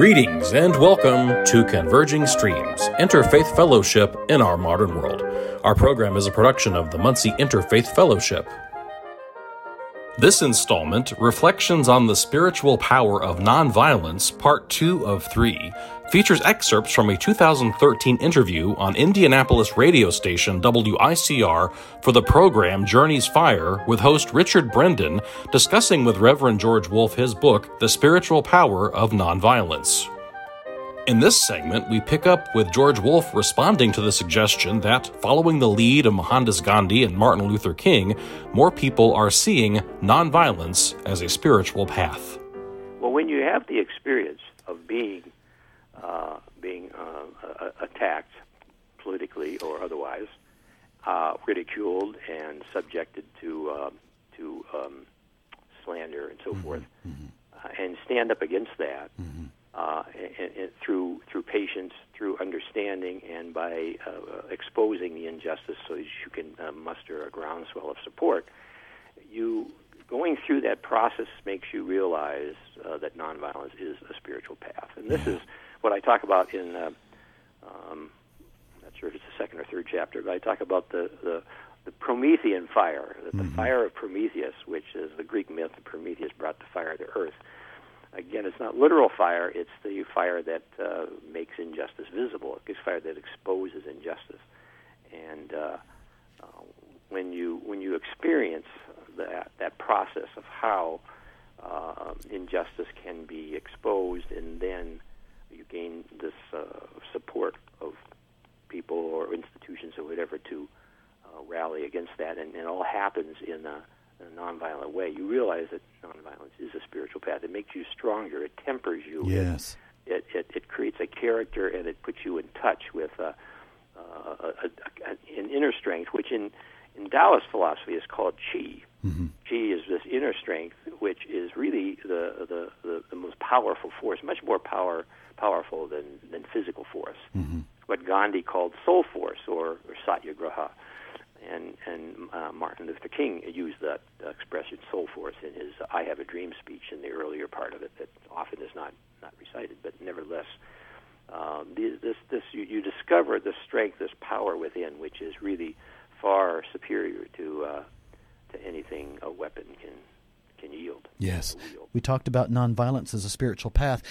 Greetings and welcome to Converging Streams, Interfaith Fellowship in Our Modern World. Our program is a production of the Muncie Interfaith Fellowship. This installment, Reflections on the Spiritual Power of Nonviolence, Part 2 of 3, features excerpts from a 2013 interview on Indianapolis radio station WICR for the program Journeys Fire with host Richard Brendan discussing with Reverend George Wolfe his book, The Spiritual Power of Nonviolence. In this segment, we pick up with George Wolfe responding to the suggestion that, following the lead of Mohandas Gandhi and Martin Luther King, more people are seeing nonviolence as a spiritual path. Well, when you have the experience of being uh, being uh, attacked politically or otherwise, uh, ridiculed and subjected to uh, to um, slander and so mm-hmm. forth, mm-hmm. Uh, and stand up against that. Mm-hmm uh, and, and through through patience, through understanding, and by uh, exposing the injustice, so that you can uh, muster a groundswell of support. You going through that process makes you realize uh, that nonviolence is a spiritual path, and this is what I talk about in. Uh, um, I'm not sure if it's the second or third chapter, but I talk about the the, the Promethean fire, the mm-hmm. fire of Prometheus, which is the Greek myth that Prometheus brought the fire to earth again, it's not literal fire; it's the fire that uh, makes injustice visible. It's fire that exposes injustice. And uh, uh, when you when you experience that that process of how uh, injustice can be exposed, and then you gain this uh, support of people or institutions or whatever to uh, rally against that, and, it all happens in a in a nonviolent way, you realize that nonviolence is a spiritual path. It makes you stronger. It tempers you. Yes. It, it, it creates a character and it puts you in touch with a, a, a, a, an inner strength, which in, in Taoist philosophy is called qi. Mm-hmm. Qi is this inner strength, which is really the, the, the, the most powerful force, much more power powerful than, than physical force. Mm-hmm. What Gandhi called soul force or, or satyagraha and and uh, Martin Luther King used that expression "soul force" in his "I Have a Dream" speech in the earlier part of it that often is not not recited, but nevertheless, um, this this you, you discover the strength, this power within, which is really far superior to uh, to anything a weapon can can yield. Yes, we talked about nonviolence as a spiritual path.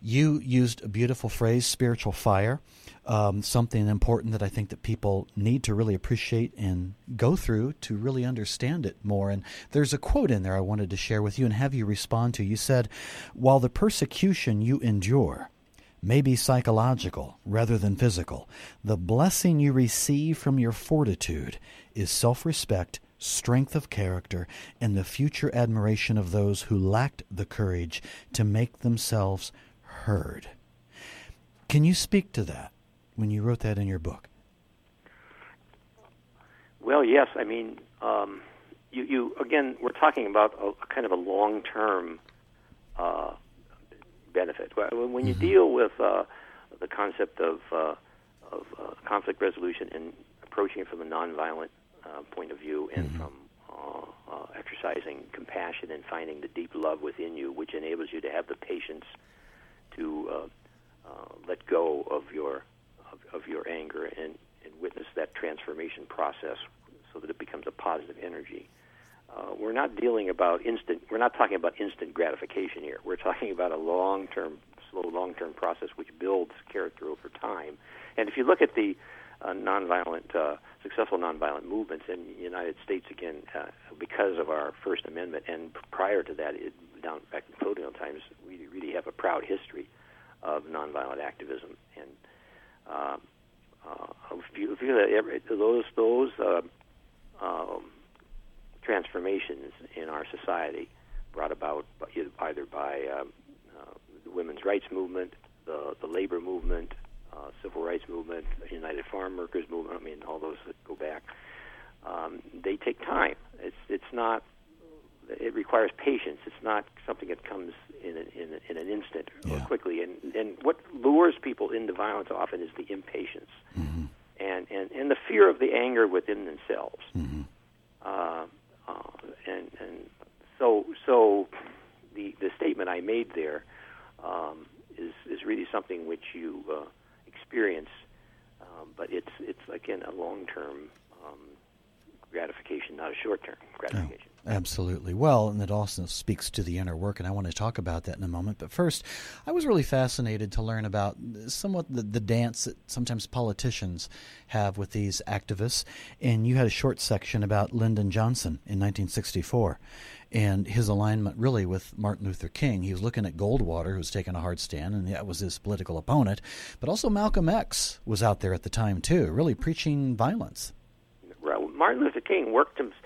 You used a beautiful phrase, "spiritual fire." um, something important that I think that people need to really appreciate and go through to really understand it more. And there's a quote in there I wanted to share with you and have you respond to. You said, "While the persecution you endure." May be psychological rather than physical. The blessing you receive from your fortitude is self respect, strength of character, and the future admiration of those who lacked the courage to make themselves heard. Can you speak to that? when you wrote that in your book? Well, yes. I mean, um, you, you again, we're talking about a, kind of a long-term uh, benefit. When you mm-hmm. deal with uh, the concept of, uh, of uh, conflict resolution and approaching it from a nonviolent uh, point of view, and mm-hmm. from uh, exercising compassion and finding the deep love within you, which enables you to have the patience to let go of your of your anger and, and witness that transformation process so that it becomes a positive energy. Uh, we're not dealing about instant. We're not talking about instant gratification here. We're talking about a long-term, slow, long-term process which builds character over time. And if you look at the uh, nonviolent, uh, successful nonviolent movements in the United States, again, uh, because of our First Amendment, and prior to that, it, down back in colonial times, we really have a proud history of nonviolent activism. And uh, uh, feel, feel that every, those those uh, um, transformations in our society brought about either by um, uh, the women's rights movement, the the labor movement, uh, civil rights movement, United Farm Workers movement. I mean, all those that go back. Um, they take time. It's it's not it requires patience. It's not something that comes in an, in, in an instant yeah. quickly. And and what lures people into violence often is the impatience mm-hmm. and, and and the fear of the anger within themselves. Mm-hmm. Uh, uh, and and so so the the statement I made there um, is is really something which you uh, experience, um, but it's it's again a long term um, gratification, not a short term gratification. Oh, absolutely. Well, and it also speaks to the inner work, and I want to talk about that in a moment. But first, I was really fascinated to learn about somewhat the, the dance that sometimes politicians have with these activists. And you had a short section about Lyndon Johnson in 1964 and his alignment really with Martin Luther King. He was looking at Goldwater, who was taking a hard stand, and that was his political opponent. But also Malcolm X was out there at the time, too, really preaching violence. Martin Luther King worked himself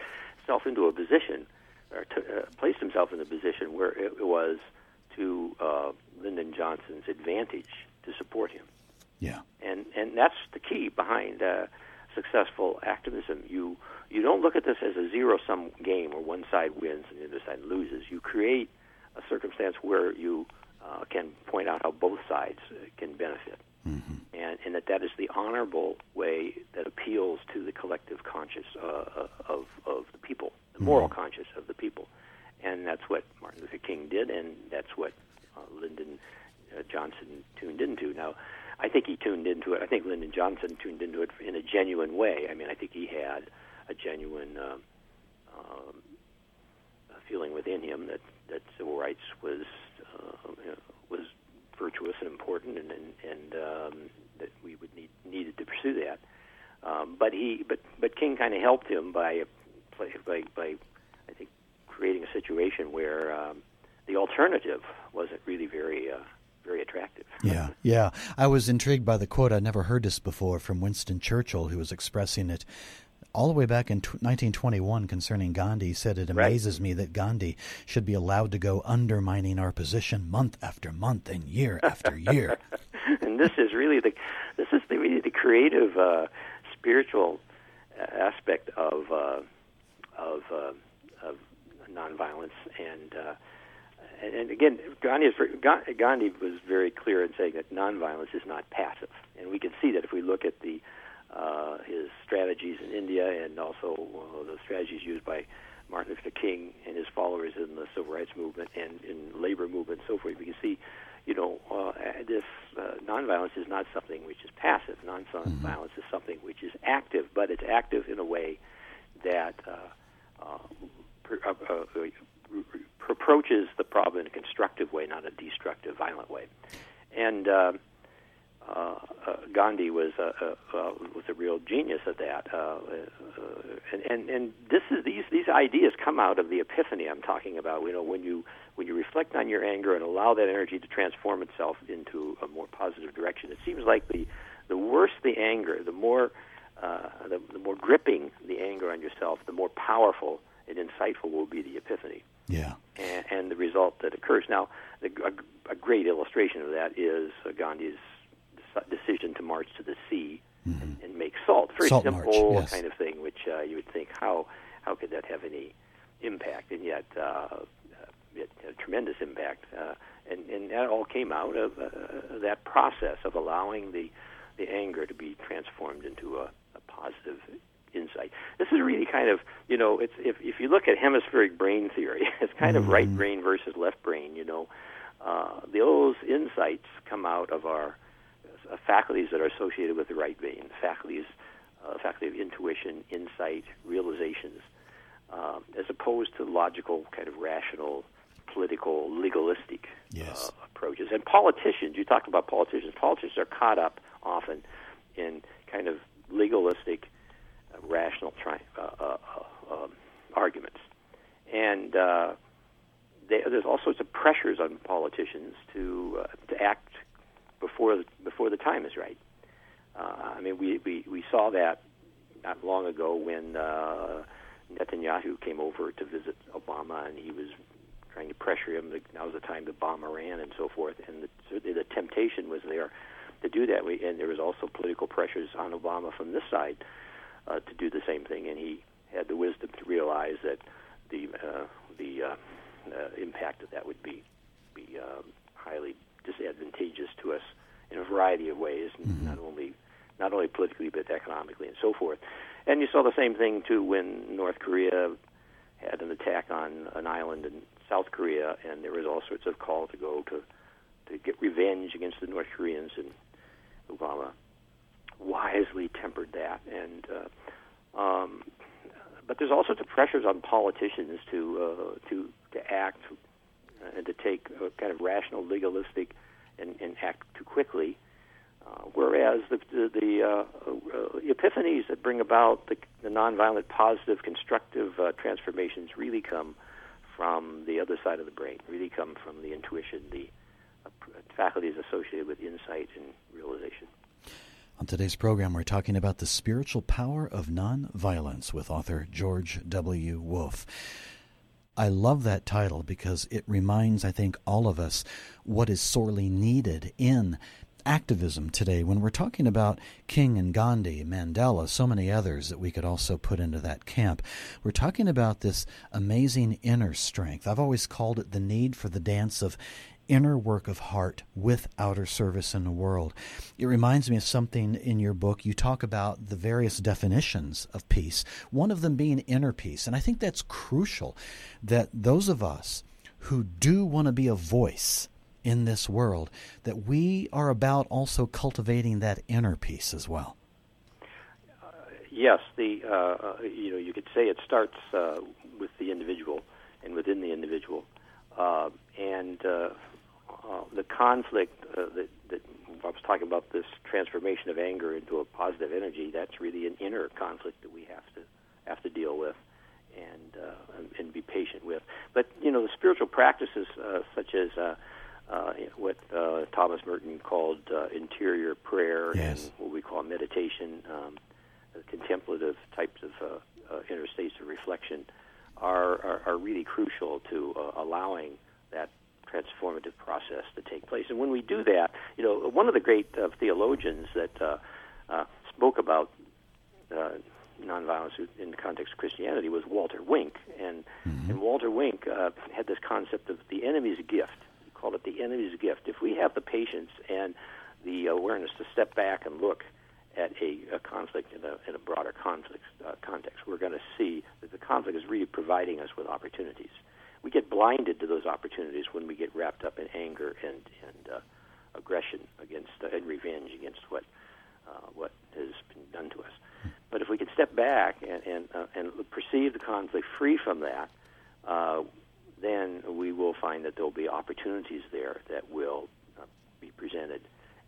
into a position, or to, uh, placed himself in a position where it was to uh, Lyndon Johnson's advantage to support him. Yeah, and and that's the key behind uh, successful activism. You you don't look at this as a zero sum game where one side wins and the other side loses. You create a circumstance where you uh, can point out how both sides uh, can benefit. Mm-hmm. And, and that that is the honorable way that appeals to the collective conscious uh, uh of, of the people, the moral mm-hmm. conscious of the people. And that's what Martin Luther King did, and that's what uh, Lyndon uh, Johnson tuned into. Now, I think he tuned into it. I think Lyndon Johnson tuned into it in a genuine way. I mean, I think he had a genuine uh, um, feeling within him that, that civil rights was uh, you know, was virtuous and important, and and, and um, that we would need needed to pursue that. Um, but he, but but King kind of helped him by, by by I think creating a situation where um, the alternative wasn't really very. Uh, very attractive. yeah, yeah. I was intrigued by the quote. I'd never heard this before from Winston Churchill, who was expressing it all the way back in t- 1921 concerning Gandhi. Said, It amazes right. me that Gandhi should be allowed to go undermining our position month after month and year after year. and this is really the this is the really the creative uh, spiritual aspect of uh, of uh, of nonviolence and uh, and, and again Gandhi is Gandhi was very clear in saying that nonviolence is not passive and we can see that if we look at the uh, his strategies in India and also uh, the strategies used by Martin Luther King and his followers in the civil rights movement and in labor movement and so forth. We can see, you know, uh, this uh, nonviolence is not something which is passive. Nonviolence mm-hmm. is something which is active, but it's active in a way that uh, uh, per, uh, uh, approaches the problem in a constructive way, not a destructive, violent way. And uh, uh, uh, Gandhi was a, uh, uh, was a real genius at that, uh, uh, and and and this is these these ideas come out of the epiphany I'm talking about. You know, when you when you reflect on your anger and allow that energy to transform itself into a more positive direction, it seems like the the worse the anger, the more uh, the, the more gripping the anger on yourself, the more powerful and insightful will be the epiphany. Yeah. And, and the result that occurs. Now, the, a, a great illustration of that is Gandhi's decision to march to the sea mm-hmm. and, and, make salt. Very salt simple march, yes. kind of thing, which uh, you would think how how could that have any impact, and yet uh, it had a tremendous impact. Uh, and, and that all came out of uh, that process of allowing the the anger to be transformed into a, a positive insight. This is really kind of, you know, it's if if you look at hemispheric brain theory, it's kind mm-hmm. of right brain versus left brain. You know, uh, those insights come out of our uh, faculties that are associated with the right brain, faculties, uh, faculty of intuition, insight, realizations, um, as opposed to logical, kind of rational, political, legalistic yes. uh, approaches. And politicians, you talk about politicians. Politicians are caught up often in kind of legalistic, uh, rational tri- uh, uh, um, arguments, and they, there's all sorts of pressures on politicians to to act before the, before the time is right. Uh, I mean, we, we, we saw that not long ago when uh, Netanyahu came over to visit Obama, and he was trying to pressure him. Now was the time to bomb Iran and so forth, and the, the, the temptation was there to do that. We, and there was also political pressures on Obama from this side uh, to do the same thing, and he had the wisdom to realize that the uh, the uh, uh, impact of that would be be um, highly disadvantageous to us in a variety of ways, mm-hmm. not only not only politically but economically and so forth. And you saw the same thing too when North Korea had an attack on an island in South Korea, and there was all sorts of call to go to to get revenge against the North Koreans, and Obama wisely tempered that. And uh, um, but there's also the pressures on politicians to uh, to to act and to take a kind of rational, legalistic, and, and act too quickly. Uh, whereas the the, the uh, uh, epiphanies that bring about the, the nonviolent, positive, constructive uh, transformations really come from the other side of the brain. Really come from the intuition, the uh, faculties associated with insight and realization. On today's program, we're talking about the spiritual power of nonviolence with author George W. Wolfe. I love that title because it reminds, I think, all of us what is sorely needed in activism today when we're talking about King and Gandhi, Mandela, so many others that we could also put into that camp. We're talking about this amazing inner strength. I've always called it the need for the dance of inner work of heart with outer service in the world. It reminds me of something in your book. You talk about the various definitions of peace, one of them being inner peace. And I think that's crucial that those of us who do want to be a voice in this world, that we are about also cultivating that inner peace as well. Uh, yes, the uh, uh you know you could say it starts uh, with the individual and within the individual, uh, and uh, the conflict uh, that, that I was talking about this transformation of anger into a positive energy. That's really an inner conflict that we have to have to deal with and uh, and, and be patient with. But you know, the spiritual practices uh, such as uh, uh, what uh, Thomas Merton called uh, interior prayer yes. and what we call meditation, um, contemplative types of uh, uh, inner states of reflection, are, are, are really crucial to uh, allowing that transformative process to take place. And when we do that, you know, one of the great uh, theologians that uh, uh, spoke about uh, nonviolence in the context of Christianity was Walter Wink, and mm-hmm. and Walter Wink uh, had this concept of the enemy's gift. He called it the enemy's gift. If we have the patience and the awareness to step back and look at a, a conflict in a, in a broader conflict uh, context, we're going to see that the conflict is really providing us with opportunities we get blinded to those opportunities when wrapped up in anger and and uh, aggression against uh, and revenge against what uh, what has been done to us. But if we can step back and and, uh, and perceive the conflict free from that, uh, then we will find that there will be opportunities there that will uh, be presented,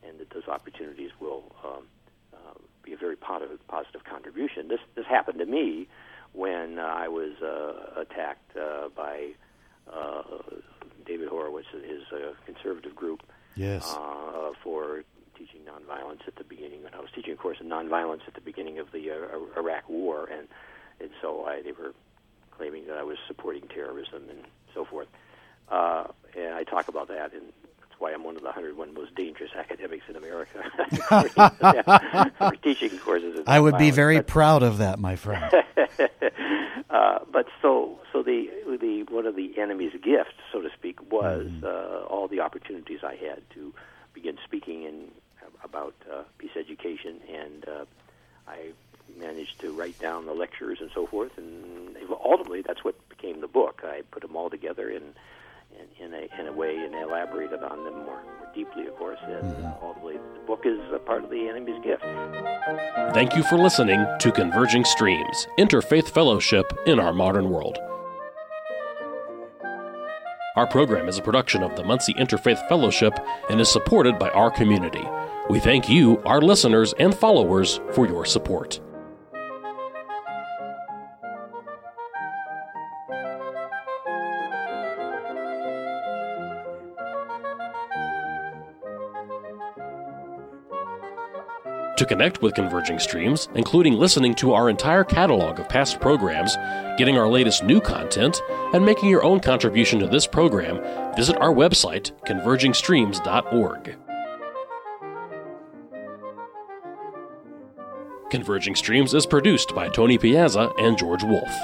and that those opportunities will um, uh, be a very positive positive contribution. This this happened to me when uh, I was uh, attacked uh, by uh, David Horowitz, his uh, conservative group, yes. uh, for teaching nonviolence at the beginning. When I was teaching a course in nonviolence at the beginning of the uh, Iraq War, and and so I, they were claiming that I was supporting terrorism and so forth. Uh, and I talk about that, and that's why I'm one of the 101 most dangerous academics in America for teaching courses. I would be very but, proud of that, my friend. uh, but so so the the one of the enemy's gifts, so to speak, was mm-hmm. uh, all the opportunities I had to begin speaking in about uh, peace education, and uh, I managed to write down the lectures and so forth, and ultimately that's what became the book. I put them all together in in, in a in a way and elaborated on them more, more deeply, of course, and mm-hmm. ultimately the book is a part of the enemy's gift. Thank you for listening to Converging Streams Interfaith Fellowship in Our Modern World. Our program is a production of the Muncie Interfaith Fellowship and is supported by our community. We thank you, our listeners and followers, for your support. To connect with Converging Streams, including listening to our entire catalog of past programs, getting our latest new content, and making your own contribution to this program, visit our website, convergingstreams.org. Converging Streams is produced by Tony Piazza and George Wolfe.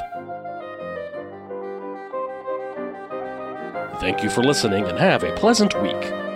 Thank you for listening and have a pleasant week.